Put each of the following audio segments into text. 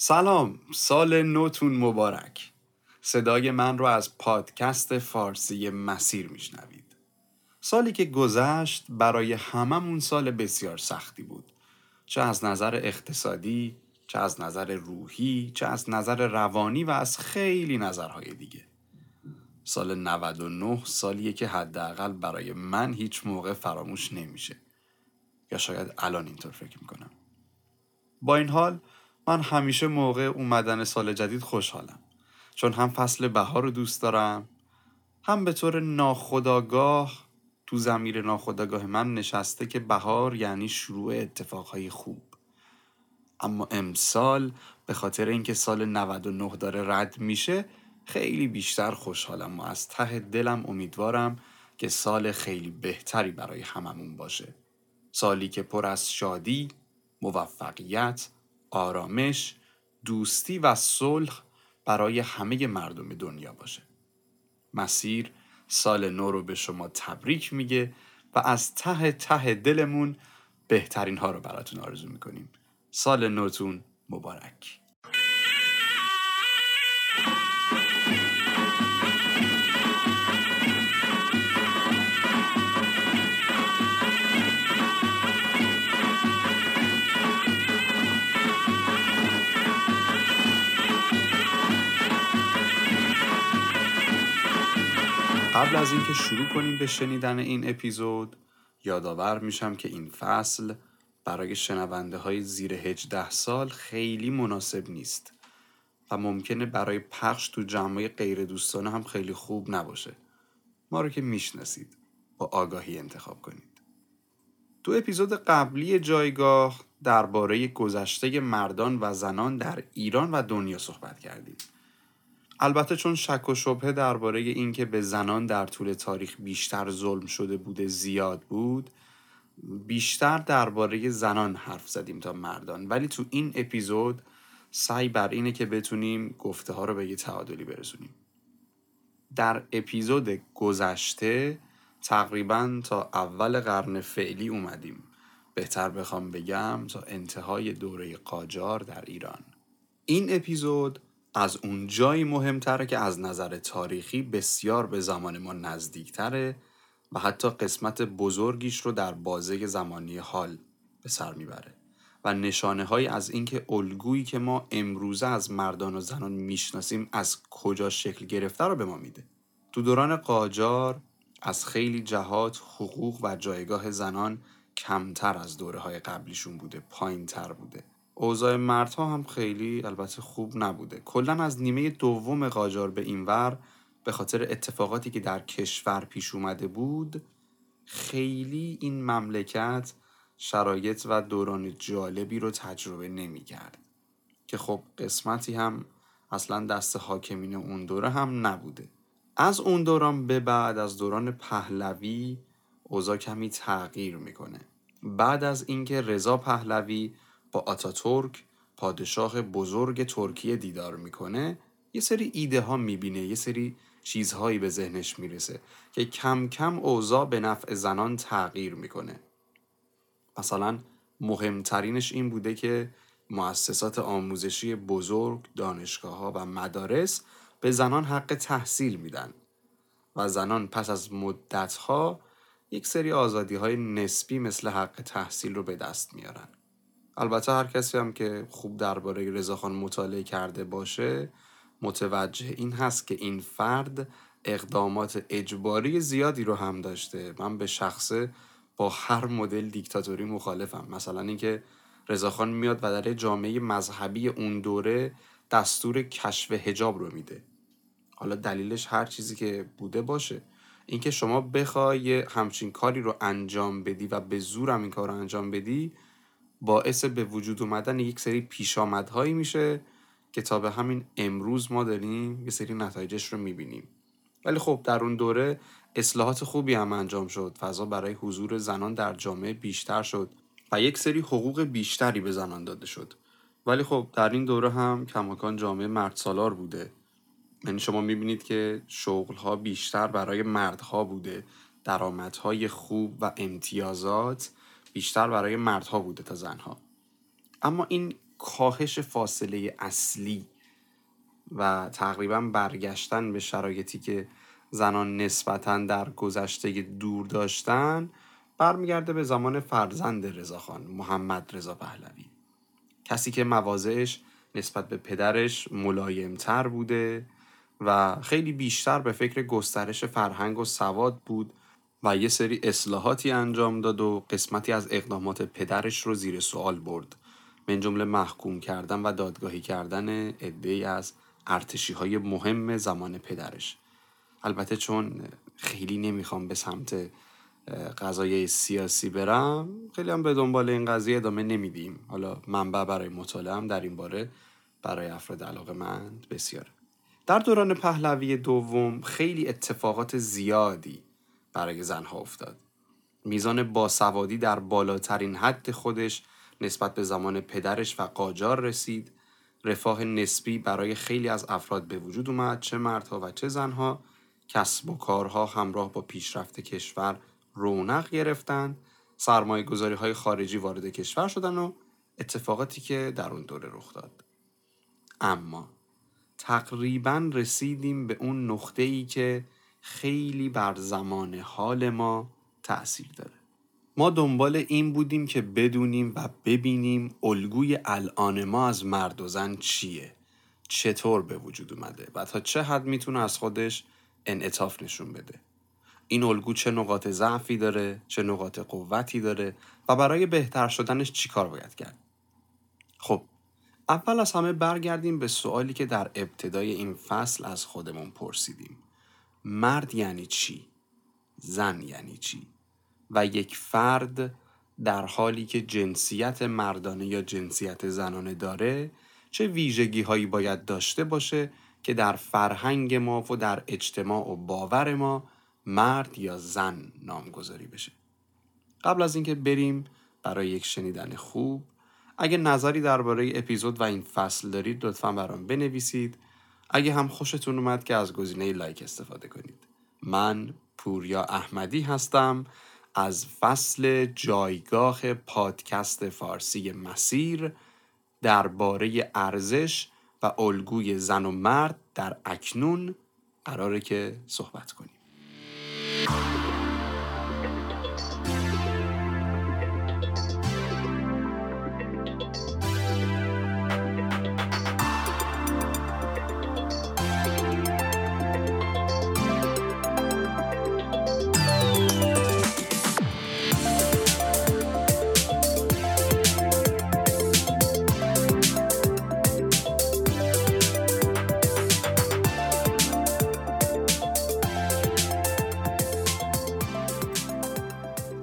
سلام سال نوتون مبارک. صدای من رو از پادکست فارسی مسیر میشنوید. سالی که گذشت برای هممون سال بسیار سختی بود. چه از نظر اقتصادی چه از نظر روحی چه از نظر روانی و از خیلی نظرهای دیگه. سال 99 سالیه که حداقل برای من هیچ موقع فراموش نمیشه. یا شاید الان اینطور فکر می‌کنم. با این حال من همیشه موقع اومدن سال جدید خوشحالم. چون هم فصل بهار رو دوست دارم هم به طور ناخداگاه تو زمیر ناخداگاه من نشسته که بهار یعنی شروع اتفاقهای خوب. اما امسال به خاطر اینکه سال 99 داره رد میشه خیلی بیشتر خوشحالم و از ته دلم امیدوارم که سال خیلی بهتری برای هممون باشه. سالی که پر از شادی، موفقیت، آرامش، دوستی و صلح برای همه مردم دنیا باشه. مسیر سال نو رو به شما تبریک میگه و از ته ته دلمون بهترین ها رو براتون آرزو می‌کنیم. سال نوتون مبارک. قبل از اینکه شروع کنیم به شنیدن این اپیزود یادآور میشم که این فصل برای شنونده های زیر 18 سال خیلی مناسب نیست و ممکنه برای پخش تو جمعه غیر دوستانه هم خیلی خوب نباشه. ما رو که می‌شناسید با آگاهی انتخاب کنید. تو اپیزود قبلی جایگاه درباره گذشته مردان و زنان در ایران و دنیا صحبت کردیم. البته چون شک و شبهه درباره اینکه به زنان در طول تاریخ بیشتر ظلم شده بوده زیاد بود بیشتر درباره زنان حرف زدیم تا مردان. ولی تو این اپیزود سعی بر اینه که بتونیم گفته ها رو به یه تعادلی برسونیم. در اپیزود گذشته تقریبا تا اول قرن فعلی اومدیم. بهتر بخوام بگم تا انتهای دوره قاجار در ایران. این اپیزود از اون جایی مهمتره که از نظر تاریخی بسیار به زمان ما نزدیکتره و حتی قسمت بزرگیش رو در بازه زمانی حال به سر می‌بره. و نشانه های از اینکه الگویی که ما امروزه از مردان و زنان می‌شناسیم از کجا شکل گرفته رو به ما میده. تو دوران قاجار از خیلی جهات حقوق و جایگاه زنان کمتر از دوره های قبلیشون بوده پایین تر بوده. اوضاع مردها هم خیلی البته خوب نبوده. کلا از نیمه دوم قاجار به اینور به خاطر اتفاقاتی که در کشور پیش اومده بود خیلی این مملکت شرایط و دوران جالبی رو تجربه نمی کرد. که خب قسمتی هم اصلا دست حاکمین اون دوره هم نبوده. از اون دوران به بعد از دوران پهلوی اوضاع کمی تغییر می‌کنه. بعد از اینکه رضا پهلوی با آتاتورک پادشاه بزرگ ترکیه دیدار می‌کنه یه سری ایده ها می‌بینه یه سری چیزهایی به ذهنش می‌رسه که کم کم اوضاع به نفع زنان تغییر می‌کنه. مثلا مهمترینش این بوده که مؤسسات آموزشی بزرگ دانشگاه ها و مدارس به زنان حق تحصیل میدن و زنان پس از مدت ها یک سری آزادی های نسبی مثل حق تحصیل رو به دست میارن. البته هر کسی هم که خوب درباره رضاخان مطالعه کرده باشه متوجه این هست که این فرد اقدامات اجباری زیادی رو هم داشته. من به شخصه با هر مدل دیکتاتوری مخالفم. مثلا اینکه رضاخان میاد و در جامعه مذهبی اون دوره دستور کشف هجاب رو میده. حالا دلیلش هر چیزی که بوده باشه. اینکه شما بخوای همچین کاری رو انجام بدی و به زورم این کار رو انجام بدی باعث به وجود اومدن یک سری پیشامدهایی میشه که تا به همین امروز ما داریم یه سری نتایجش رو می‌بینیم. ولی خب در اون دوره اصلاحات خوبی هم انجام شد. فضا برای حضور زنان در جامعه بیشتر شد و یک سری حقوق بیشتری به زنان داده شد. ولی خب در این دوره هم کماکان جامعه مرد سالار بوده. یعنی شما می‌بینید که شغلها بیشتر برای مردها بوده. درآمدهای خوب و امتیازات بیشتر برای مردها بوده تا زنها. اما این کاهش فاصله اصلی و تقریبا برگشتن به شرایطی که زنان نسبتا در گذشته دور داشتن برمیگرده به زمان فرزند رضاخان محمد رضا پهلوی. کسی که مواضعش نسبت به پدرش ملایمتر بوده و خیلی بیشتر به فکر گسترش فرهنگ و سواد بود و یه سری اصلاحاتی انجام داد و قسمتی از اقدامات پدرش رو زیر سوال برد. من جمله محکوم کردن و دادگاهی کردن عدهای از ارتشی های مهم زمان پدرش. البته چون خیلی نمی‌خوام به سمت قضایه سیاسی برم خیلی هم به دنبال این قضیه ادامه نمیدیم. حالا منبع برای مطالعه در این باره برای افراد علاقه مند بسیاره. در دوران پهلوی دوم خیلی اتفاقات زیادی برای زنها افتاد. میزان باسوادی در بالاترین حد خودش نسبت به زمان پدرش و قاجار رسید. رفاه نسبی برای خیلی از افراد به وجود اومد چه مردها و چه زنها. کسب و کارها همراه با پیشرفت کشور رونق گرفتند. سرمایه گذاری های خارجی وارد کشور شدن و اتفاقاتی که در اون دوره رخ داد. اما تقریبا رسیدیم به اون نقطه ای که خیلی بر زمان حال ما تأثیر داره. ما دنبال این بودیم که بدونیم و ببینیم الگوی الان ما از مرد و زن چیه. چطور به وجود اومده و تا چه حد می‌تونه از خودش انعطاف نشون بده. این الگو چه نقاط ضعفی داره چه نقاط قوتی داره و برای بهتر شدنش چیکار باید کرد؟ خب اول از همه برگردیم به سوالی که در ابتدای این فصل از خودمون پرسیدیم. مرد یعنی چی؟ زن یعنی چی؟ و یک فرد در حالی که جنسیت مردانه یا جنسیت زنانه داره چه ویژگی هایی باید داشته باشه که در فرهنگ ما و در اجتماع و باور ما مرد یا زن نامگذاری بشه. قبل از اینکه بریم برای یک شنیدن خوب اگه نظری درباره اپیزود و این فصل دارید لطفا برام بنویسید. اگه هم خوشتون اومد که از گزینه لایک استفاده کنید. من پوریا احمدی هستم از فصل جایگاه پادکست فارسی مسیر درباره ارزش و الگوی زن و مرد در اکنون قراره که صحبت کنیم.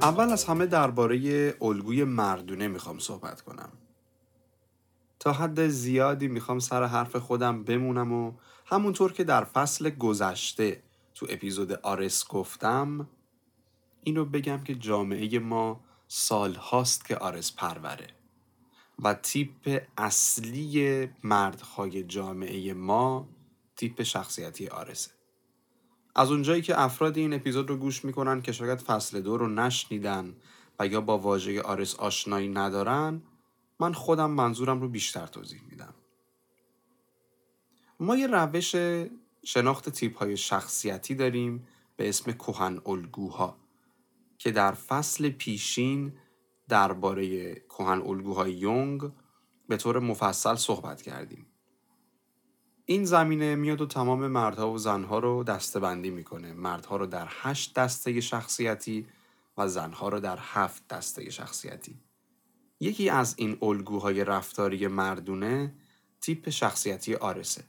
اول از همه درباره الگوی مردونه می‌خوام صحبت کنم. تا حد زیادی می‌خوام سر حرف خودم بمونم و همونطور که در فصل گذشته تو اپیزود آرس گفتم اینو بگم که جامعه ما سال هاست که آرس پروره و تیپ اصلی مردهای جامعه ما تیپ شخصیتی آرسه. از اونجایی که افراد این اپیزود رو گوش می‌کنن که شاید فصل دو رو نشنیدن و یا با واژه آرس آشنایی ندارن من خودم منظورم رو بیشتر توضیح میدم. ما یه روش شناخت تیپ های شخصیتی داریم به اسم کوهن الگوها که در فصل پیشین درباره کوهن الگوهای یونگ به طور مفصل صحبت کردیم. این زمینه میاد و تمام مردها و زنها رو دستبندی می‌کنه. مردها رو در هشت دسته شخصیتی و زنها رو در هفت دسته شخصیتی. یکی از این الگوهای رفتاری مردونه تیپ شخصیتی آرسه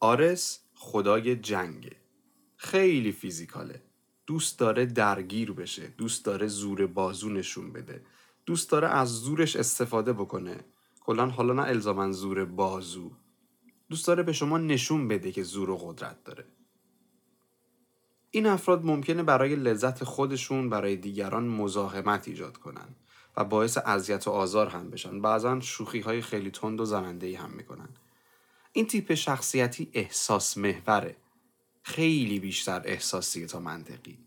آرس خدای جنگه. خیلی فیزیکاله. دوست داره درگیر بشه. دوست داره زور بازو نشون بده. دوست داره از زورش استفاده بکنه. کلا حالا نه الزامن زور بازو. دوست داره به شما نشون بده که زور و قدرت داره. این افراد ممکنه برای لذت خودشون برای دیگران مزاحمت ایجاد کنن و باعث اذیت و آزار هم بشن. بعضا شوخی های خیلی تند و زننده هم می‌کنن. این تیپ شخصیتی احساس محوره. خیلی بیشتر احساسی تا منطقی.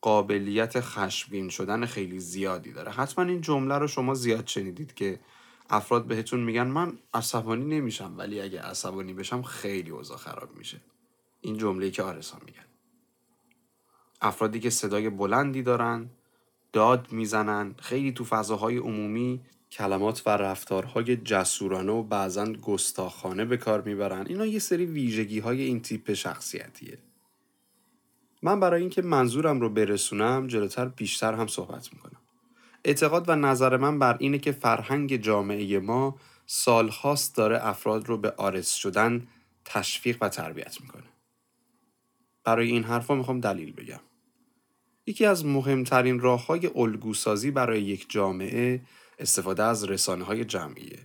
قابلیت خشمگین شدن خیلی زیادی داره. حتما این جمله رو شما زیاد شنیدید که افراد بهتون میگن من عصبانی نمیشم ولی اگه عصبانی بشم خیلی اوضاع خراب میشه. این جمله که آرسا میگن. افرادی که صدای بلندی دارن داد می‌زنن خیلی تو فضاهای عمومی کلمات و رفتارهای جسورانه و بعضا گستاخانه به کار می‌برن. اینا یه سری ویژگی های این تیپ شخصیتیه. من برای اینکه منظورم رو برسونم جلوتر بیشتر هم صحبت می‌کنم. اعتقاد و نظر من بر اینه که فرهنگ جامعه ما سالهاست داره افراد رو به آرس شدن تشویق و تربیت می‌کنه برای این حرفا می‌خوام دلیل بگم یکی از مهمترین راه های الگوسازی برای یک جامعه استفاده از رسانه های جمعیه.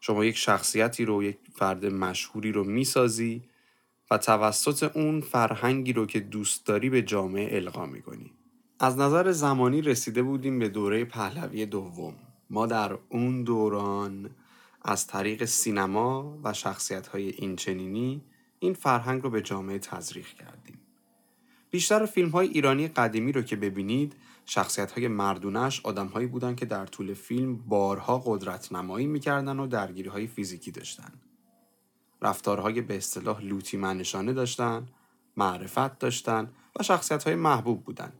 شما یک شخصیتی رو یک فرد مشهوری رو می‌سازی و توسط اون فرهنگی رو که دوست داری به جامعه القا می‌کنی. از نظر زمانی رسیده بودیم به دوره پهلوی دوم. ما در اون دوران از طریق سینما و شخصیت های اینچنینی این فرهنگ رو به جامعه تزریق کردیم. بیشتر فیلم های ایرانی قدیمی رو که ببینید شخصیت های مردونش آدم هایی بودن که در طول فیلم بارها قدرت نمایی می‌کردن و درگیری های فیزیکی داشتن. رفتارهای به اصطلاح لوتی منشانه داشتن، معرفت داشتن و شخصیت های محبوب بودن.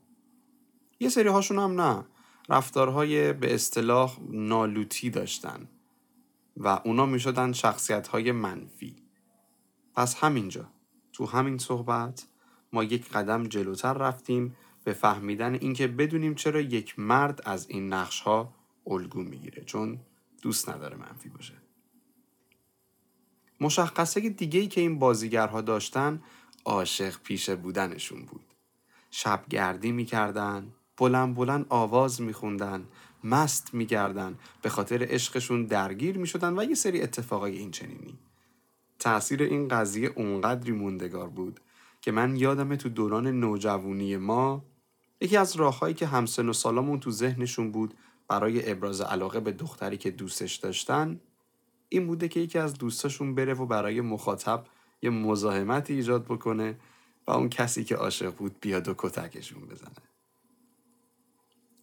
یه سری هاشون هم نه. رفتارهای به اصطلاح نالوتی داشتن و اونا می شدن شخصیت های منفی. پس همینجا تو همین صحبت ما یک قدم جلوتر رفتیم به فهمیدن اینکه بدونیم چرا یک مرد از این نقش ها الگو می‌گیره چون دوست نداره منفی باشه مشخصه دیگه ای که این بازیگرها داشتن عاشق پیشه بودنشون بود شبگردی می‌کردن بلند بلند آواز میخوندن مست میگردن به خاطر عشقشون درگیر می‌شدن و یه سری اتفاقای این چنینی تأثیر این قضیه اونقدری موندگار بود که من یادم تو دوران نوجوانی ما یکی از راههایی که همسن و سالامون تو ذهنشون بود برای ابراز علاقه به دختری که دوستش داشتن این بوده که یکی از دوستاشون بره و برای مخاطب یه مزاحمت ایجاد بکنه و اون کسی که عاشق بود بیاد و کتکشون بزنه.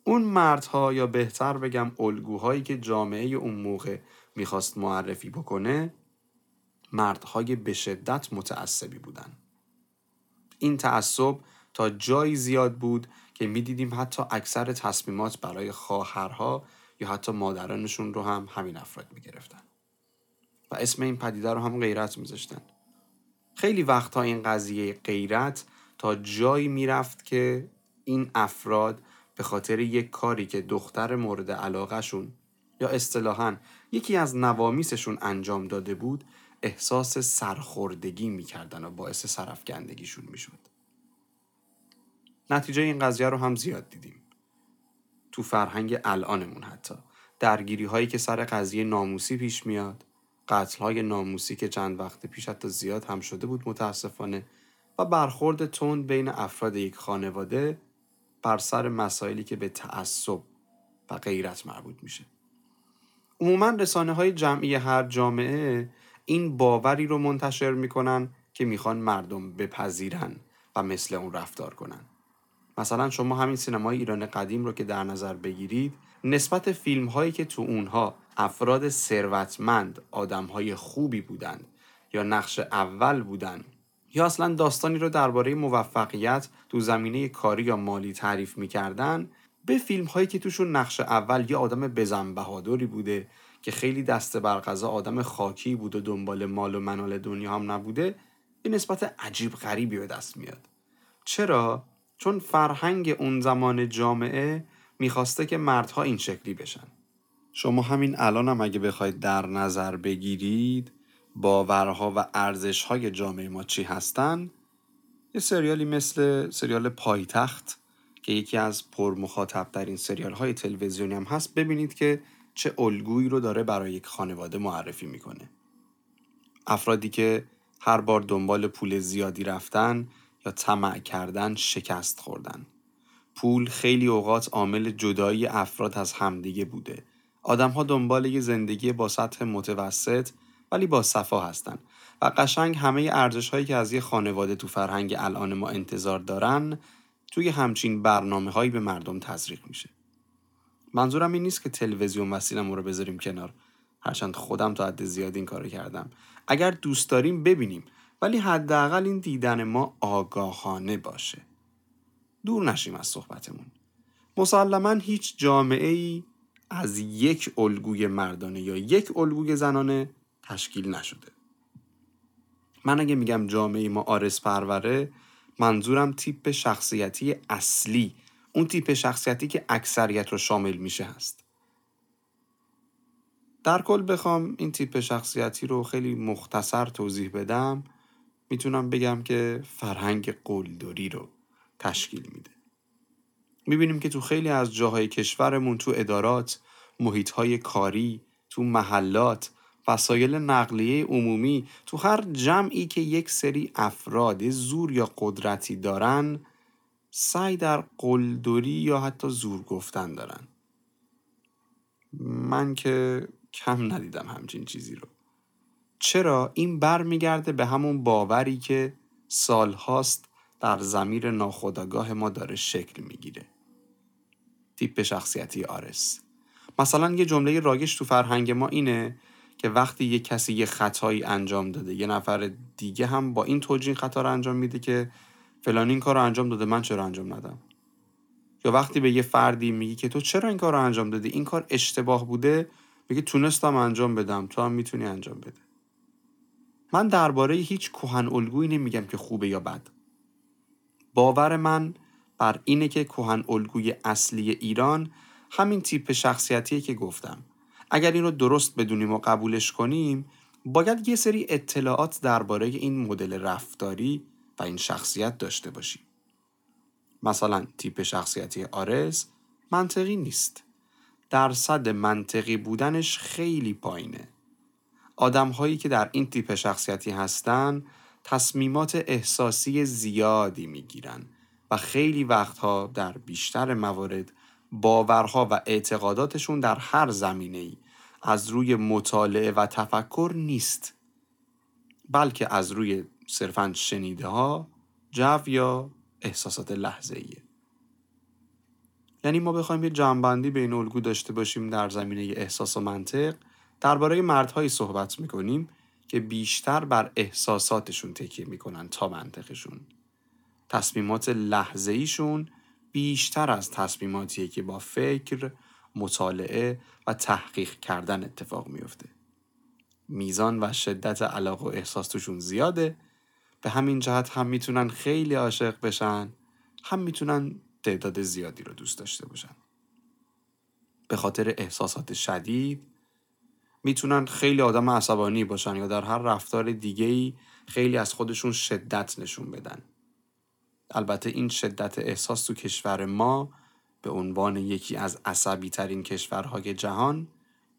اون مردها یا بهتر بگم الگوهایی که جامعه اون موقع می‌خواست معرفی بکنه مردهای به شدت متعصبی بودن. این تعصب تا جایی زیاد بود که می‌دیدیم حتی اکثر تصمیمات برای خواهرها یا حتی مادرانشون رو هم همین افراد می‌گرفتن. و اسم این پدیده رو هم غیرت میذاشتن. خیلی وقتها این قضیه غیرت تا جایی می‌رفت که این افراد به خاطر یک کاری که دختر مورد علاقهشون یا اصطلاحا یکی از نوامیسشون انجام داده بود احساس سرخوردگی می‌کردن و باعث سرفگندگیشون می‌شد. نتیجه این قضیه رو هم زیاد دیدیم. تو فرهنگ الانمون حتی. درگیری هایی که سر قضیه ناموسی پیش میاد قتل های ناموسی که چند وقت پیش حتی زیاد هم شده بود متاسفانه و برخورد تند بین افراد یک خانواده بر سر مسائلی که به تعصب و غیرت مربوط میشه. عموما رسانه های جمعی هر جامعه این باوری رو منتشر می‌کنن که می‌خوان مردم بپذیرن و مثل اون رفتار کنن. مثلا شما همین سینمای ایران قدیم رو که در نظر بگیرید نسبت فیلم هایی که تو اونها افراد ثروتمند آدم های خوبی بودند یا نقش اول بودند یا اصلا داستانی رو درباره موفقیت تو زمینه کاری یا مالی تعریف می‌کردن؟ به فیلم هایی که توشون نقش اول یا آدم بزن بهادری بوده که خیلی دست برقضا آدم خاکی بود و دنبال مال و منال دنیا هم نبوده یه نسبت عجیب غریبی به دست میاد. چرا؟ چون فرهنگ اون زمان جامعه می‌خواسته که مردها این شکلی بشن. شما همین الان هم اگه بخواید در نظر بگیرید باورها و ارزشهای جامعه ما چی هستن؟ یه سریالی مثل سریال پایتخت که یکی از پرمخاطب در این سریال های تلویزیونی هم هست. ببینید که چه الگویی رو داره برای یک خانواده معرفی می‌کنه. افرادی که هر بار دنبال پول زیادی رفتن یا طمع کردن شکست خوردن. پول خیلی اوقات عامل جدایی افراد از همدیگه بوده. آدمها دنبال یه زندگی با سطح متوسط ولی با صفا هستن. و قشنگ همه ارزش هایی که از یه خانواده تو فرهنگ الان ما انتظار دارن توی همچین برنامه هایی به مردم تزریق میشه. منظورم این نیست که تلویزیون و سینما رو بذاریم کنار. هرچند خودم تا حد زیاد این کارو کردم. اگر دوست داریم ببینیم. ولی حداقل این دیدن ما آگاهانه باشه. دور نشیم از صحبتمون. مسلما هیچ جامعه ای از یک الگوی مردانه یا یک الگوی زنانه تشکیل نشده. من اگه میگم جامعه ما آرس پروره منظورم تیپ شخصیتی اصلی. اون تیپ شخصیتی که اکثریت رو شامل میشه هست. در کل بخوام این تیپ شخصیتی رو خیلی مختصر توضیح بدم. می‌تونم بگم که فرهنگ قلدری رو تشکیل میده. می‌بینیم که تو خیلی از جاهای کشورمون تو ادارات محیطهای کاری تو محلات وسایل نقلیه عمومی تو هر جمعی که یک سری افراد زور یا قدرتی دارن سعی در قلدری یا حتی زور گفتن دارن. من که کم ندیدم همچین چیزی رو. چرا؟ این برمیگرده به همون باوری که سالهاست در زمیر ناخودآگاه ما داره شکل می‌گیره. تیپ شخصیتی آرس. مثلا یه جمله رایج تو فرهنگ ما اینه که وقتی یه کسی یه خطایی انجام داده یه نفر دیگه هم با این توجیه خطا رو انجام میده که فلان این کار رو انجام داده من چرا انجام ندم؟ یا وقتی به یه فردی میگی که تو چرا این کار رو انجام دادی؟ این کار اشتباه بوده میگه تونستم انجام بدم تو هم می‌تونی انجام بده. من درباره هیچ کهن الگویی نمیگم که خوبه یا بد. باور من بر اینه که کهن الگوی اصلی ایران همین تیپ شخصیتیه که گفتم. اگر این رو درست بدونیم و قبولش کنیم باید یه سری اطلاعات درباره این مدل رفتاری و این شخصیت داشته باشیم. مثلا تیپ شخصیتی آرز منطقی نیست. درصد منطقی بودنش خیلی پایینه. آدم هایی که در این تیپ شخصیتی هستن تصمیمات احساسی زیادی می‌گیرن و خیلی وقتها در بیشتر موارد باورها و اعتقاداتشون در هر زمینه ای از روی مطالعه و تفکر نیست بلکه از روی صرفا شنیده ها جو یا احساسات لحظه ایه. یعنی ما بخوایم یه جنبندی بین الگو داشته باشیم در زمینه احساس و منطق درباره مردهایی صحبت می‌کنیم که بیشتر بر احساساتشون تکیه می‌کنن تا منطقشون تصمیمات لحظه ایشون بیشتر از تصمیماتیه که با فکر، مطالعه و تحقیق کردن اتفاق میفته. میزان و شدت علاقه و احساس توشون زیاده به همین جهت هم می‌تونن خیلی عاشق بشن هم می‌تونن تعداد زیادی رو دوست داشته باشن. به خاطر احساسات شدید می‌تونن خیلی آدم عصبانی باشن یا در هر رفتار دیگه ای خیلی از خودشون شدت نشون بدن. البته این شدت احساس تو کشور ما به عنوان یکی از عصبی ترین کشورهای جهان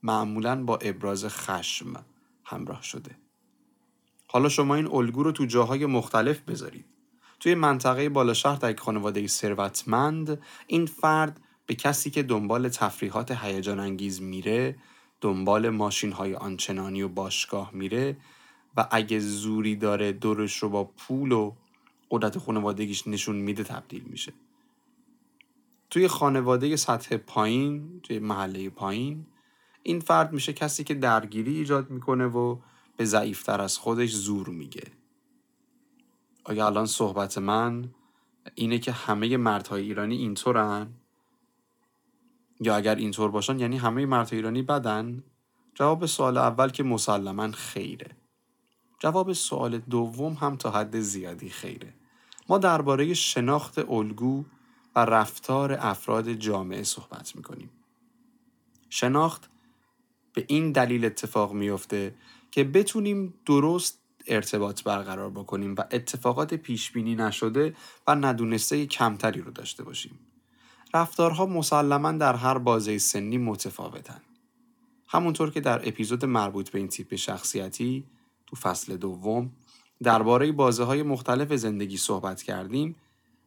معمولا با ابراز خشم همراه شده. حالا شما این الگو رو تو جاهای مختلف بذارید. توی منطقه بالا شهر در خانواده ثروتمند این فرد به کسی که دنبال تفریحات هیجان انگیز میره دنبال ماشین های آنچنانی و باشگاه میره و اگه زوری داره دورش رو با پول و قدرت خانوادگیش نشون میده تبدیل میشه توی خانواده سطح پایین توی محله پایین این فرد میشه کسی که درگیری ایجاد می‌کنه و به ضعیفتر از خودش زور میگه. آیا الان صحبت من اینه که همه مردهای ایرانی اینطورن؟ یا اگر اینطور باشن یعنی همه مردهای ایرانی بدن؟ جواب سوال اول که مسلما خیره. جواب سوال دوم هم تا حد زیادی خیره. ما درباره شناخت الگو و رفتار افراد جامعه صحبت می‌کنیم. شناخت به این دلیل اتفاق میفته که بتونیم درست ارتباط برقرار بکنیم و اتفاقات پیش بینی نشده و ندونسته کمتری رو داشته باشیم. رفتارها مسلما در هر بازه سنی متفاوتن. همونطور که در اپیزود مربوط به این تیپ شخصیتی تو فصل دوم درباره بازه های مختلف زندگی صحبت کردیم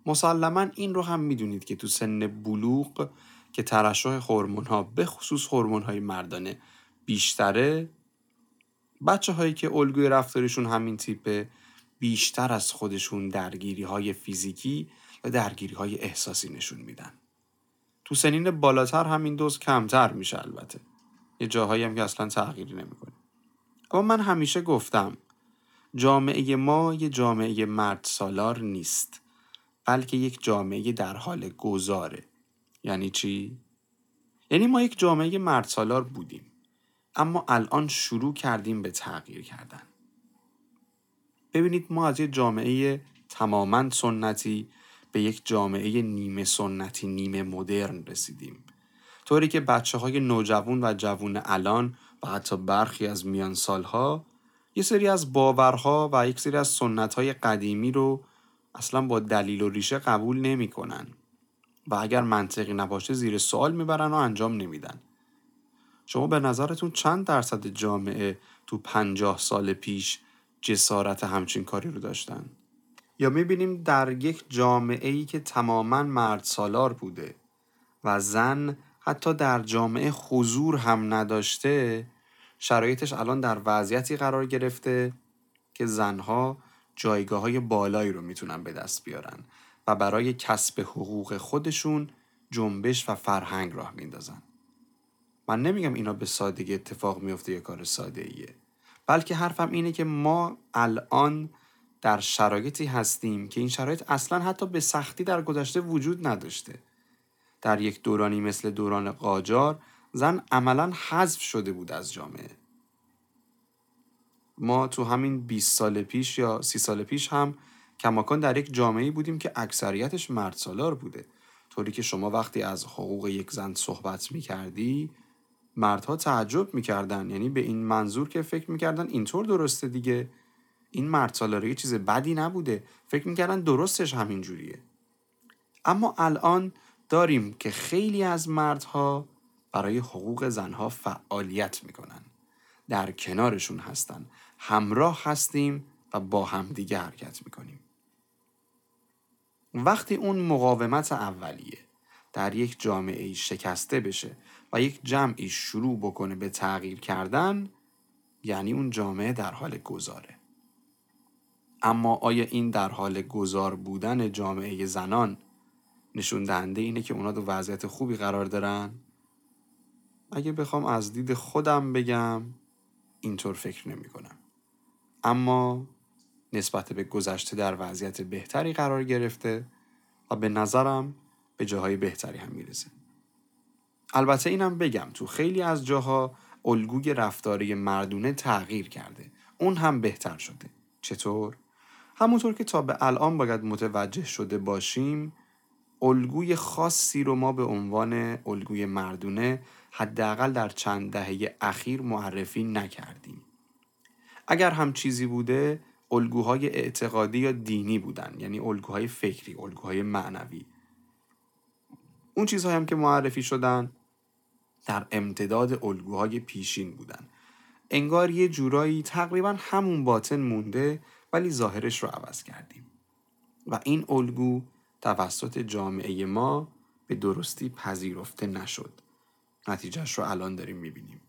مسلما این رو هم می‌دونید که تو سن بلوغ که ترشح هورمون ها به خصوص هورمون های مردانه بیشتره بچه هایی که الگوی رفتارشون همین تیپه بیشتر از خودشون درگیری های فیزیکی و درگیری های احساسی نشون میدن. تو سنین بالاتر همین دوز کمتر میشه البته. یه جاهایی هم که اصلا تغییری نمی‌کنه. اما من همیشه گفتم جامعه ما یه جامعه مرد سالار نیست. بلکه یک جامعه در حال گذاره. یعنی چی؟ یعنی ما یک جامعه مرد سالار بودیم اما الان شروع کردیم به تغییر کردن. ببینید ما از یک جامعه تماما سنتی به یک جامعه نیمه سنتی نیمه مدرن رسیدیم. طوری که بچه های نوجوان و جوون الان و حتی برخی از میان سالها یه سری از باورها و یک سری از سنت های قدیمی رو اصلا با دلیل و ریشه قبول نمی‌کنن و اگر منطقی نباشه زیر سوال می‌برن و انجام نمیدن شما به نظرتون چند درصد جامعه تو پنجاه سال پیش جسارت همچین کاری رو داشتن؟ یا می‌بینیم در یک جامعه ای که تماما مرد سالار بوده و زن حتی در جامعه حضور هم نداشته شرایطش الان در وضعیتی قرار گرفته که زنها جایگاه های بالایی رو می‌تونن به دست بیارن و برای کسب حقوق خودشون جنبش و فرهنگ راه میندازن. من نمیگم اینا به سادگی اتفاق میفته یه کار ساده ایه. بلکه حرفم اینه که ما الان در شرایطی هستیم که این شرایط اصلا حتی به سختی در گذشته وجود نداشته. در یک دورانی مثل دوران قاجار زن عملا حذف شده بود از جامعه. ما تو همین 20 سال پیش یا 30 سال پیش هم کماکان در یک جامعه بودیم که اکثریتش مرد سالار بوده. طوری که شما وقتی از حقوق یک زن صحبت می کردی مردها تعجب می‌کردن. یعنی به این منظور که فکر می‌کردن اینطور درسته دیگه. این مرد سالاری چیز بدی نبوده. فکر می‌کردن درستش همین جوریه. اما الان داریم که خیلی از مردها برای حقوق زنها فعالیت می‌کنن. در کنارشون هستن. همراه هستیم و با همدیگه حرکت می‌کنیم وقتی اون مقاومت اولیه در یک جامعه شکسته بشه و یک جمعی شروع بکنه به تغییر کردن یعنی اون جامعه در حال گذاره اما آیا این در حال گذار بودن جامعه زنان نشون دهنده اینه که اونا تو وضعیت خوبی قرار دارن؟ اگه بخوام از دید خودم بگم اینطور فکر نمی کنم. اما نسبت به گذشته در وضعیت بهتری قرار گرفته و به نظرم به جاهای بهتری هم می‌رسه. البته اینم بگم تو خیلی از جاها الگوی رفتاری مردونه تغییر کرده. اون هم بهتر شده. چطور؟ همونطور که تا به الان باید متوجه شده باشیم الگوی خاصی رو ما به عنوان الگوی مردونه حداقل در چند دهه اخیر معرفی نکردیم. اگر هم چیزی بوده الگوهای اعتقادی یا دینی بودن یعنی الگوهای فکری، الگوهای معنوی. اون چیزهایی هم که معرفی شدن در امتداد الگوهای پیشین بودن. انگار یه جورایی تقریبا همون باطن مونده ولی ظاهرش رو عوض کردیم. و این الگو توسط جامعه ما به درستی پذیرفته نشد. نتیجهش رو الان داریم می‌بینیم.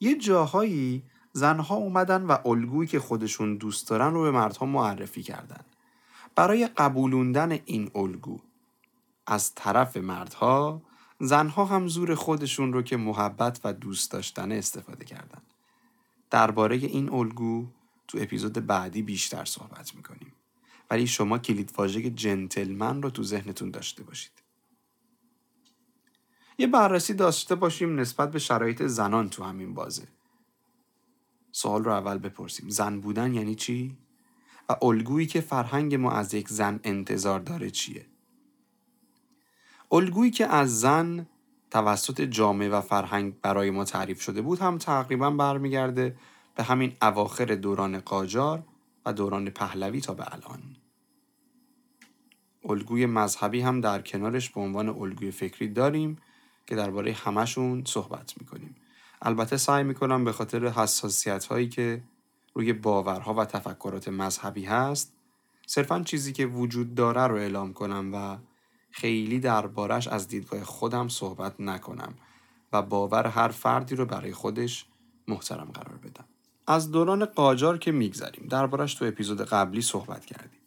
یه جاهایی زنها اومدن و الگویی که خودشون دوست دارن رو به مردها معرفی کردن. برای قبولوندن این الگو از طرف مردها زنها هم زور خودشون رو که محبت و دوست داشتن استفاده کردن. درباره این الگو تو اپیزود بعدی بیشتر صحبت می‌کنیم. ولی شما کلید واژه جنتلمن رو تو ذهنتون داشته باشید. یه بررسی داشته باشیم نسبت به شرایط زنان تو همین بازه. سوال رو اول بپرسیم. زن بودن یعنی چی؟ و الگویی که فرهنگ ما از یک زن انتظار داره چیه؟ الگویی که از زن توسط جامعه و فرهنگ برای ما تعریف شده بود هم تقریبا برمیگرده به همین اواخر دوران قاجار و دوران پهلوی تا به الان. الگوی مذهبی هم در کنارش به عنوان الگوی فکری داریم که درباره همشون صحبت می‌کنیم. البته سعی می‌کنم به خاطر حساسیت هایی که روی باورها و تفکرات مذهبی هست صرفا چیزی که وجود داره رو اعلام کنم و خیلی دربارش از دیدگاه خودم صحبت نکنم و باور هر فردی رو برای خودش محترم قرار بدم. از دوران قاجار که میگذریم دربارش تو اپیزود قبلی صحبت کردیم.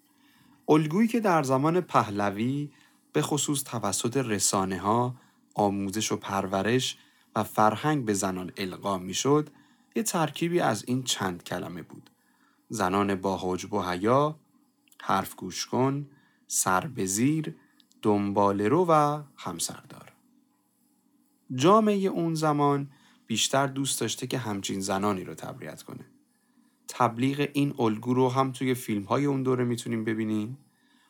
الگویی که در زمان پهلوی به خصوص توسط رسانه ها، آموزش و پرورش و فرهنگ به زنان القا می‌شد یه ترکیبی از این چند کلمه بود. زنان با حجب و حیا حرف گوش کن سر به زیر دنبال رو و همسردار. جامعه اون زمان بیشتر دوست داشته که همچین زنانی رو تبریت کنه. تبلیغ این الگو رو هم توی فیلم های اون دوره می‌تونیم ببینیم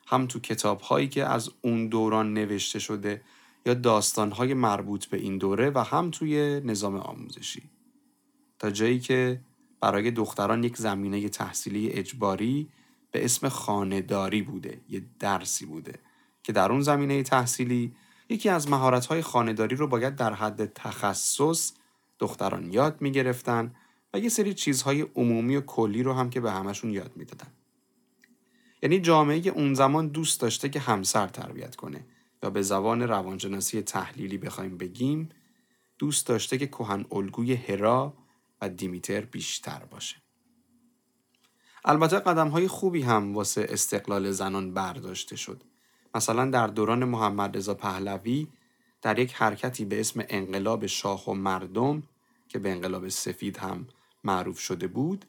هم تو کتاب هایی که از اون دوران نوشته شده یا داستان های مربوط به این دوره و هم توی نظام آموزشی تا جایی که برای دختران یک زمینه تحصیلی اجباری به اسم خانهداری بوده یه درسی بوده که در اون زمینه تحصیلی یکی از مهارت‌های خانهداری رو باید در حد تخصص دختران یاد می‌گرفتن و یه سری چیزهای عمومی و کلی رو هم که به همشون یاد می‌دادن. یعنی جامعه اون زمان دوست داشته که همسر تربیت کنه یا به زبان روانشناسی تحلیلی بخوایم بگیم دوست داشته که کهن الگوی هرا و دیمیتر بیشتر باشه. البته قدم های خوبی هم واسه استقلال زنان برداشته شد. مثلا در دوران محمد رضا پهلوی در یک حرکتی به اسم انقلاب شاه و مردم که به انقلاب سفید هم معروف شده بود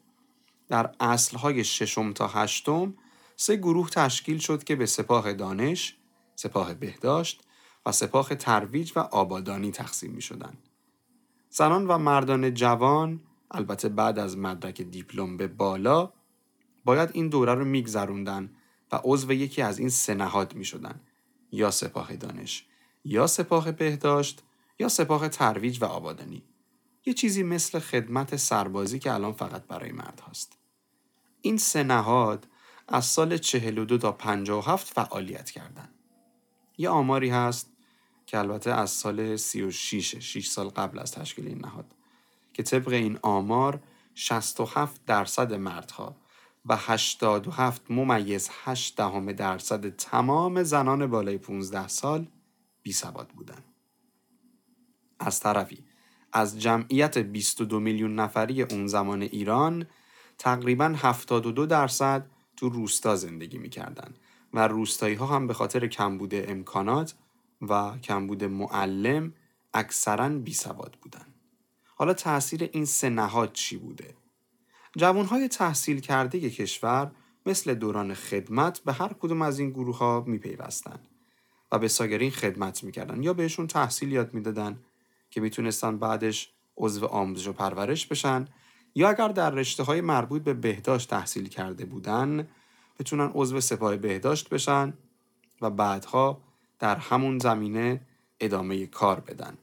در اصلهای ششم تا هشتم سه گروه تشکیل شد که به سپاه دانش، سپاه بهداشت و سپاه ترویج و آبادانی تقسیم می شدن. زنان و مردان جوان البته بعد از مدرک دیپلم به بالا باید این دوره رو میگذروندن و عضو یکی از این سه نهاد می شدن. یا سپاه دانش یا سپاه بهداشت یا سپاه ترویج و آبادانی یه چیزی مثل خدمت سربازی که الان فقط برای مرد هاست. این سه نهاد از سال 42 تا 57 فعالیت کردند. یه آماری هست که البته از سال 36 6 سال قبل از تشکیل این نهاد که طبق این آمار 67 درصد مردها و 87 ممیز 8 دهم درصد تمام زنان بالای 15 سال بی سواد بودن. از طرفی از جمعیت 22 میلیون نفری اون زمان ایران تقریبا 72 درصد تو روستا زندگی می‌کردن و روستایی ها هم به خاطر کمبود امکانات و کمبود معلم اکثرا بی سواد بودن. حالا تاثیر این سه نهاد چی بوده؟ جوانهای تحصیل کرده کشور مثل دوران خدمت به هر کدوم از این گروه ها می پیوستن و به ساگرین خدمت می‌کردن یا بهشون تحصیل یاد می‌دادن که می‌تونستن بعدش عضو آموزش و پرورش بشن یا اگر در رشته های مربوط به بهداشت تحصیل کرده بودن بتونن عضو سپاه بهداشت بشن و بعدها در همون زمینه ادامه کار بدن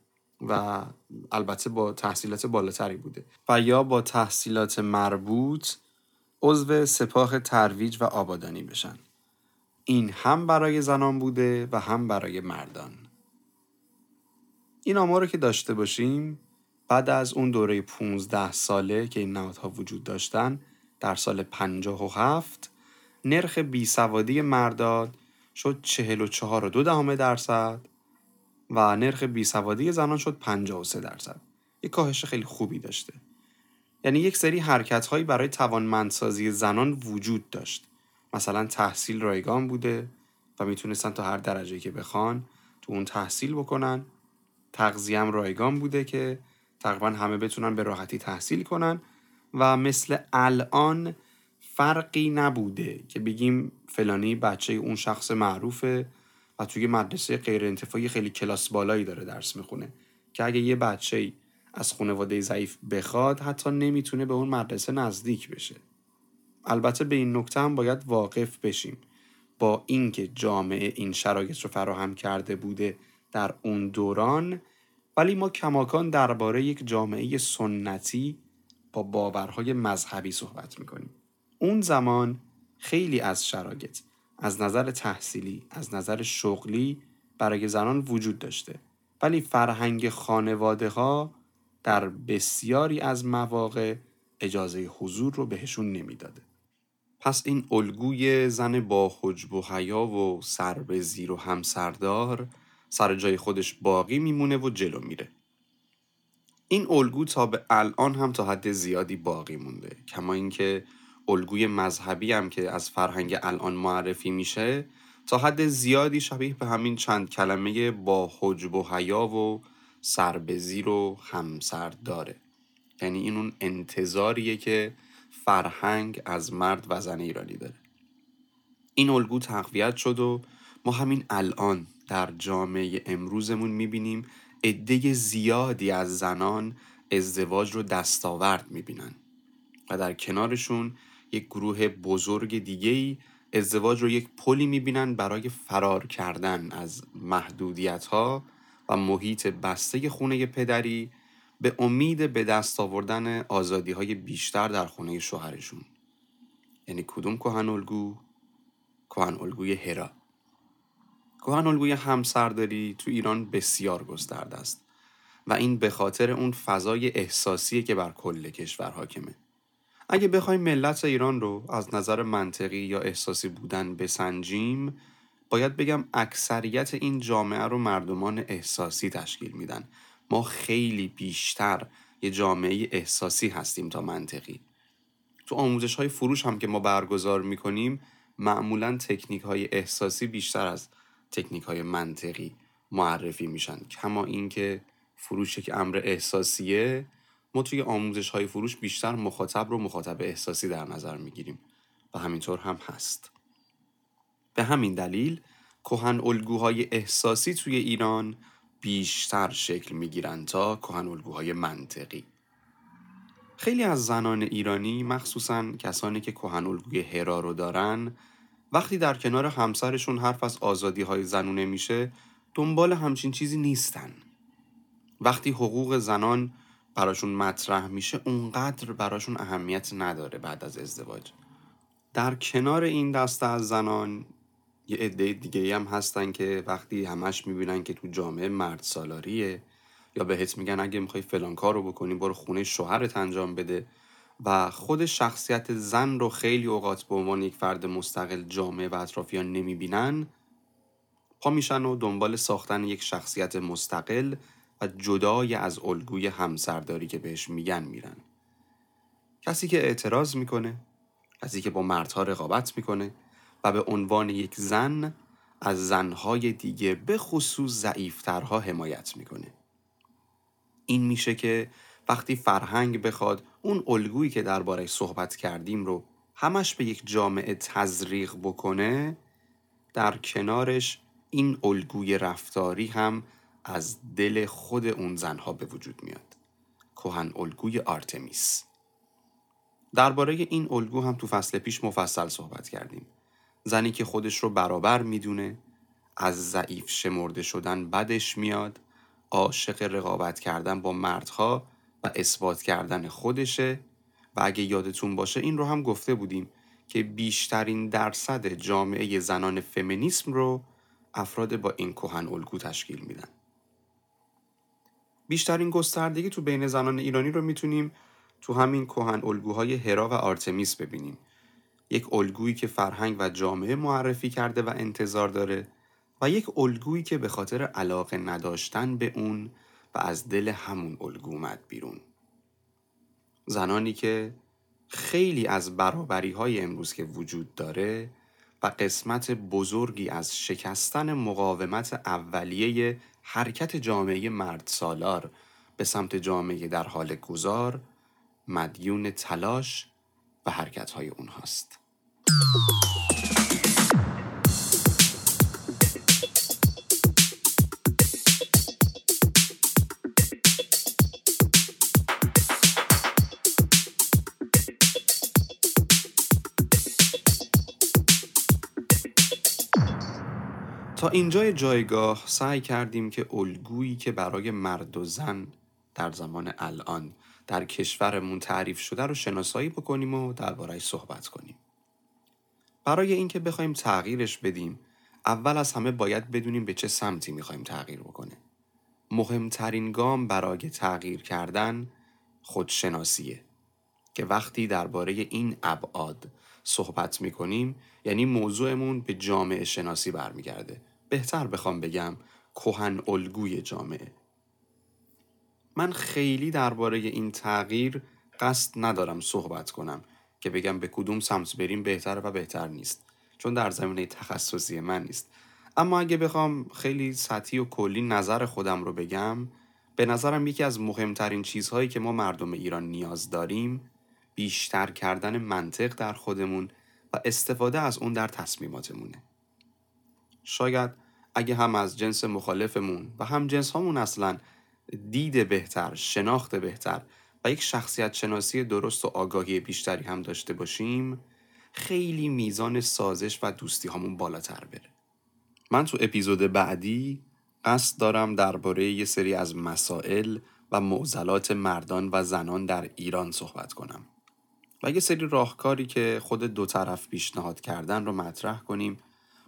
و البته با تحصیلات بالاتری بوده و یا با تحصیلات مربوط عضو سپاه ترویج و آبادانی بشن. این هم برای زنان بوده و هم برای مردان. این آمار رو که داشته باشیم بعد از اون دوره 15 ساله که این نهادها وجود داشتن در سال 57 نرخ بیسوادی مردان شد 44 دو دهم درصد و نرخ بیسوادی زنان شد 53 درصد. یک کاهش خیلی خوبی داشته. یعنی یک سری حرکت هایی برای توانمندسازی زنان وجود داشت. مثلا تحصیل رایگان بوده و می‌تونستن تا هر درجه که بخوان تو اون تحصیل بکنن. تغذیم رایگان بوده که تقریبا همه بتونن به راحتی تحصیل کنن و مثل الان فرقی نبوده که بگیم فلانی بچه اون شخص معروفه و توی مدرسه غیر انتفاعی خیلی کلاس بالایی داره درس می‌خونه که اگه یه بچه از خانواده ضعیف بخواد حتی نمی‌تونه به اون مدرسه نزدیک بشه. البته به این نکته هم باید واقف بشیم. با اینکه جامعه این شرایط رو فراهم کرده بوده در اون دوران ولی ما کماکان درباره یک جامعه سنتی با باورهای مذهبی صحبت می‌کنیم. اون زمان خیلی از شرایط از نظر تحصیلی از نظر شغلی برای زنان وجود داشته. ولی فرهنگ خانواده ها در بسیاری از مواقع اجازه حضور رو بهشون نمی‌داده. پس این الگوی زن با حجب و حیا و سر به زیر و همسردار سر جای خودش باقی میمونه و جلو میره. این الگو تا به الان هم تا حد زیادی باقی مونده کما اینکه الگوی مذهبی هم که از فرهنگ الان معرفی میشه تا حد زیادی شبیه به همین چند کلمه با حجب و حیا و سر به زیر و همسر داره. یعنی این اون انتظاریه که فرهنگ از مرد و زن ایرانی داره. این الگو تقویت شد و ما همین الان در جامعه امروزمون می‌بینیم عده زیادی از زنان ازدواج رو دستاورد می‌بینن و در کنارشون یک گروه بزرگ دیگه ای ازدواج رو یک پلی می‌بینن برای فرار کردن از محدودیت ها و محیط بسته خونه پدری به امید به دست آوردن آزادی های بیشتر در خونه شوهرشون. یعنی کدوم کهن الگو؟ کهن الگوی هرا. کهن الگوی همسرداری تو ایران بسیار گسترده است و این به خاطر اون فضای احساسیه که بر کل کشور حاکمه. اگه بخوایم ملت ایران رو از نظر منطقی یا احساسی بودن بسنجیم باید بگم اکثریت این جامعه رو مردمان احساسی تشکیل میدن. ما خیلی بیشتر یه جامعه احساسی هستیم تا منطقی. تو آموزش های فروش هم که ما برگزار می‌کنیم معمولا تکنیک های احساسی بیشتر از تکنیک های منطقی معرفی میشن. کما اینکه فروش یک امر احساسیه ما توی آموزش های فروش بیشتر مخاطب رو مخاطب احساسی در نظر می‌گیریم و همینطور هم هست. به همین دلیل کهن الگوهای احساسی توی ایران بیشتر شکل می‌گیرن تا کهن الگوهای منطقی. خیلی از زنان ایرانی مخصوصا کسانی که کهن الگوی هرا رو دارن وقتی در کنار همسرشون حرف از آزادی های زنونه میشه دنبال همچین چیزی نیستن. وقتی حقوق زنان براشون مطرح میشه اونقدر براشون اهمیت نداره بعد از ازدواج. در کنار این دسته از زنان یه عده دیگه هم هستن که وقتی همش می‌بینن که تو جامعه مرد سالاریه یا بهت میگن اگه می‌خوای فلان کار رو بکنی برو خونه شوهرت انجام بده. و خود شخصیت زن رو خیلی اوقات به عنوان یک فرد مستقل جامعه و اطرافیان نمی‌بینن. پا میشن و دنبال ساختن یک شخصیت مستقل و جدای از الگوی همسرداری که بهش میگن میرن. کسی که اعتراض می‌کنه کسی که با مردها رقابت می‌کنه و به عنوان یک زن از زنهای دیگه به خصوص ضعیفترها حمایت می‌کنه. این میشه که وقتی فرهنگ بخواد اون الگویی که درباره صحبت کردیم رو همش به یک جامعه تزریق بکنه در کنارش این الگوی رفتاری هم از دل خود اون زنها به وجود میاد. کهن الگوی آرتمیس. درباره این الگو هم تو فصل پیش مفصل صحبت کردیم. زنی که خودش رو برابر می‌دونه از ضعیف شمرده شدن بدش میاد عاشق رقابت کردن با مردها و اثبات کردن خودشه. و اگه یادتون باشه این رو هم گفته بودیم که بیشترین درصد جامعه زنان فمینیسم رو افراد با این کهن الگو تشکیل میدن. بیشترین گستردگی تو بین زنان ایرانی رو می‌تونیم تو همین کهن الگوهای هرا و آرتمیس ببینیم. یک الگویی که فرهنگ و جامعه معرفی کرده و انتظار داره و یک الگویی که به خاطر علاقه نداشتن به اون و از دل همون الگو اومد بیرون. زنانی که خیلی از برابری های امروز که وجود داره و قسمت بزرگی از شکستن مقاومت اولیه حرکت جامعه مرد سالار به سمت جامعه در حال گذار مدیون تلاش و حرکت های اونهاست. تا اینجای جایگاه سعی کردیم که الگویی که برای مرد و زن در زمان الان در کشورمون تعریف شده رو شناسایی بکنیم و دربارهش صحبت کنیم. برای اینکه بخوایم تغییرش بدیم اول از همه باید بدونیم به چه سمتی می‌خوایم تغییر بکنه. مهمترین گام برای تغییر کردن خودشناسیه که وقتی درباره این ابعاد صحبت می‌کنیم یعنی موضوعمون به جامعه شناسی برمیگرده بهتر بخوام بگم کهن الگوی جامعه. من خیلی درباره این تغییر قصد ندارم صحبت کنم که بگم به کدوم سمت بریم بهتر و بهتر نیست چون در زمینه تخصصی من نیست. اما اگه بخوام خیلی سطحی و کلی نظر خودم رو بگم به نظرم یکی از مهمترین چیزهایی که ما مردم ایران نیاز داریم بیشتر کردن منطق در خودمون و استفاده از اون در تصمیماتمونه. شاید اگه هم از جنس مخالفمون و هم جنس همون اصلا دید بهتر، شناخت بهتر و یک شخصیت شناسی درست و آگاهی بیشتری هم داشته باشیم خیلی میزان سازش و دوستی همون بالاتر بره. من تو اپیزود بعدی قصد دارم درباره یه سری از مسائل و معضلات مردان و زنان در ایران صحبت کنم و یه سری راهکاری که خود دو طرف پیشنهاد کردن رو مطرح کنیم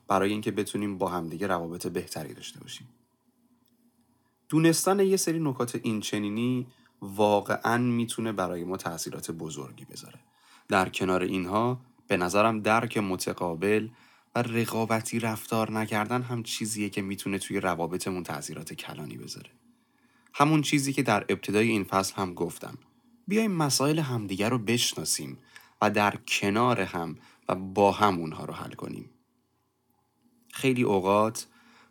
برای اینکه بتونیم با همدیگه روابط بهتری داشته باشیم. دونستن یه سری نکات این چنینی واقعا می‌تونه برای ما تاثیرات بزرگی بذاره. در کنار اینها به نظرم درک متقابل و رقابتی رفتار نکردن هم چیزیه که می‌تونه توی روابطمون تاثیرات کلانی بذاره. همون چیزی که در ابتدای این فصل هم گفتم. بیایم مسائل همدیگر رو بشناسیم و در کنار هم و با هم اونها رو حل کنیم. خیلی اوقات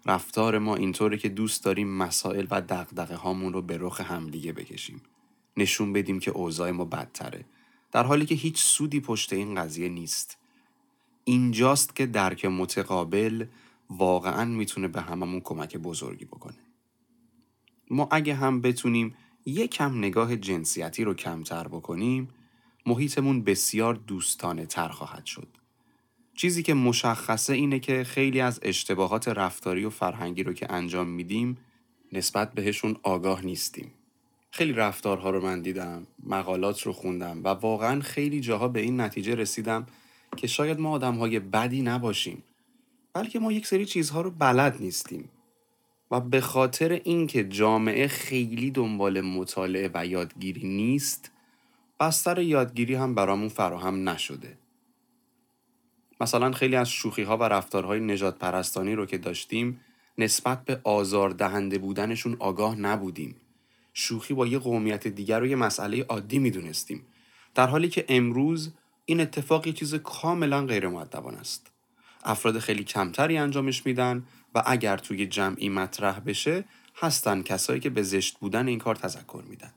رفتار ما اینطوره که دوست داریم مسائل و دقدقه هامون رو به رخ همدیگه بکشیم. نشون بدیم که اوضاع ما بدتره. در حالی که هیچ سودی پشت این قضیه نیست. اینجاست که درک متقابل واقعا می‌تونه به هممون کمک بزرگی بکنه. ما اگه هم بتونیم یکم نگاه جنسیتی رو کمتر بکنیم محیطمون بسیار دوستانه تر خواهد شد. چیزی که مشخصه اینه که خیلی از اشتباهات رفتاری و فرهنگی رو که انجام میدیم نسبت بهشون آگاه نیستیم. خیلی رفتارها رو من دیدم مقالات رو خوندم و واقعا خیلی جاها به این نتیجه رسیدم که شاید ما آدم های بدی نباشیم بلکه ما یک سری چیزها رو بلد نیستیم و به خاطر اینکه جامعه خیلی دنبال مطالعه و یادگیری نیست بستر یادگیری هم برامون فراهم نشده. مثلا خیلی از شوخی ها و رفتارهای نجات پرستانی رو که داشتیم نسبت به آزار دهنده بودنشون آگاه نبودیم. شوخی با یه قومیت دیگر رو یه مسئله عادی می‌دونستیم. در حالی که امروز این اتفاق یه چیز کاملا غیر معدبان است. افراد خیلی کمتری انجامش میدن و اگر توی جمعی مطرح بشه هستن کسایی که به زشت بودن این کار تذکر میدن.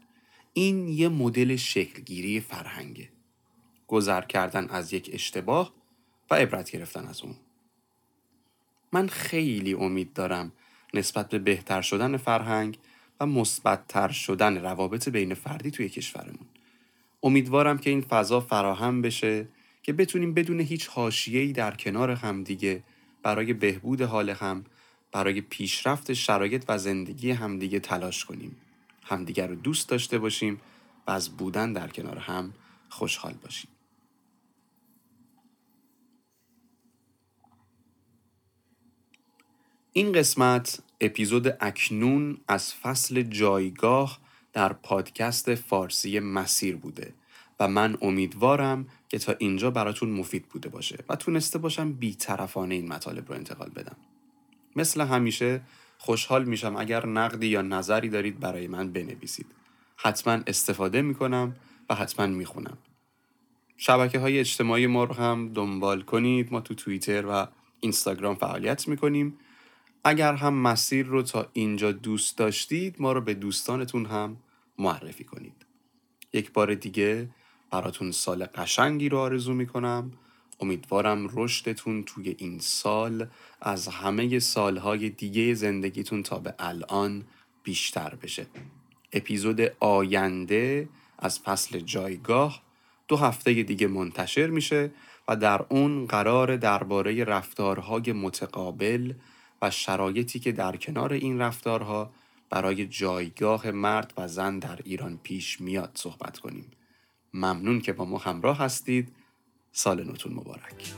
این یه مدل شکلگیری فرهنگه. گذر کردن از یک اشتباه و عبرت گرفتن از اون. من خیلی امید دارم نسبت به بهتر شدن فرهنگ و مثبتتر شدن روابط بین فردی توی کشورمون. امیدوارم که این فضا فراهم بشه که بتونیم بدون هیچ حاشیه‌ای در کنار همدیگه برای بهبود حال هم برای پیشرفت شرایط و زندگی همدیگه تلاش کنیم. همدیگه رو دوست داشته باشیم و از بودن در کنار هم خوشحال باشیم. این قسمت اپیزود اکنون از فصل جایگاه در پادکست فارسی مسیر بوده و من امیدوارم که تا اینجا براتون مفید بوده باشه و تونسته باشم بیطرفانه این مطالب رو انتقال بدم. مثل همیشه خوشحال میشم اگر نقدی یا نظری دارید برای من بنویسید. حتما استفاده می‌کنم و حتما می‌خونم. شبکه های اجتماعی ما رو هم دنبال کنید. ما تو توییتر و اینستاگرام فعالیت می‌کنیم. اگر هم مسیر رو تا اینجا دوست داشتید ما رو به دوستانتون هم معرفی کنید. یک بار دیگه براتون سال قشنگی رو آرزو می‌کنم. امیدوارم رشدتون توی این سال از همه سالهای دیگه زندگیتون تا به الان بیشتر بشه. اپیزود آینده از فصل جایگاه دو هفته دیگه منتشر میشه و در اون قرار درباره رفتارهای متقابل و شرایطی که در کنار این رفتارها برای جایگاه مرد و زن در ایران پیش میاد صحبت کنیم. ممنون که با ما همراه هستید. سال نوتون مبارک.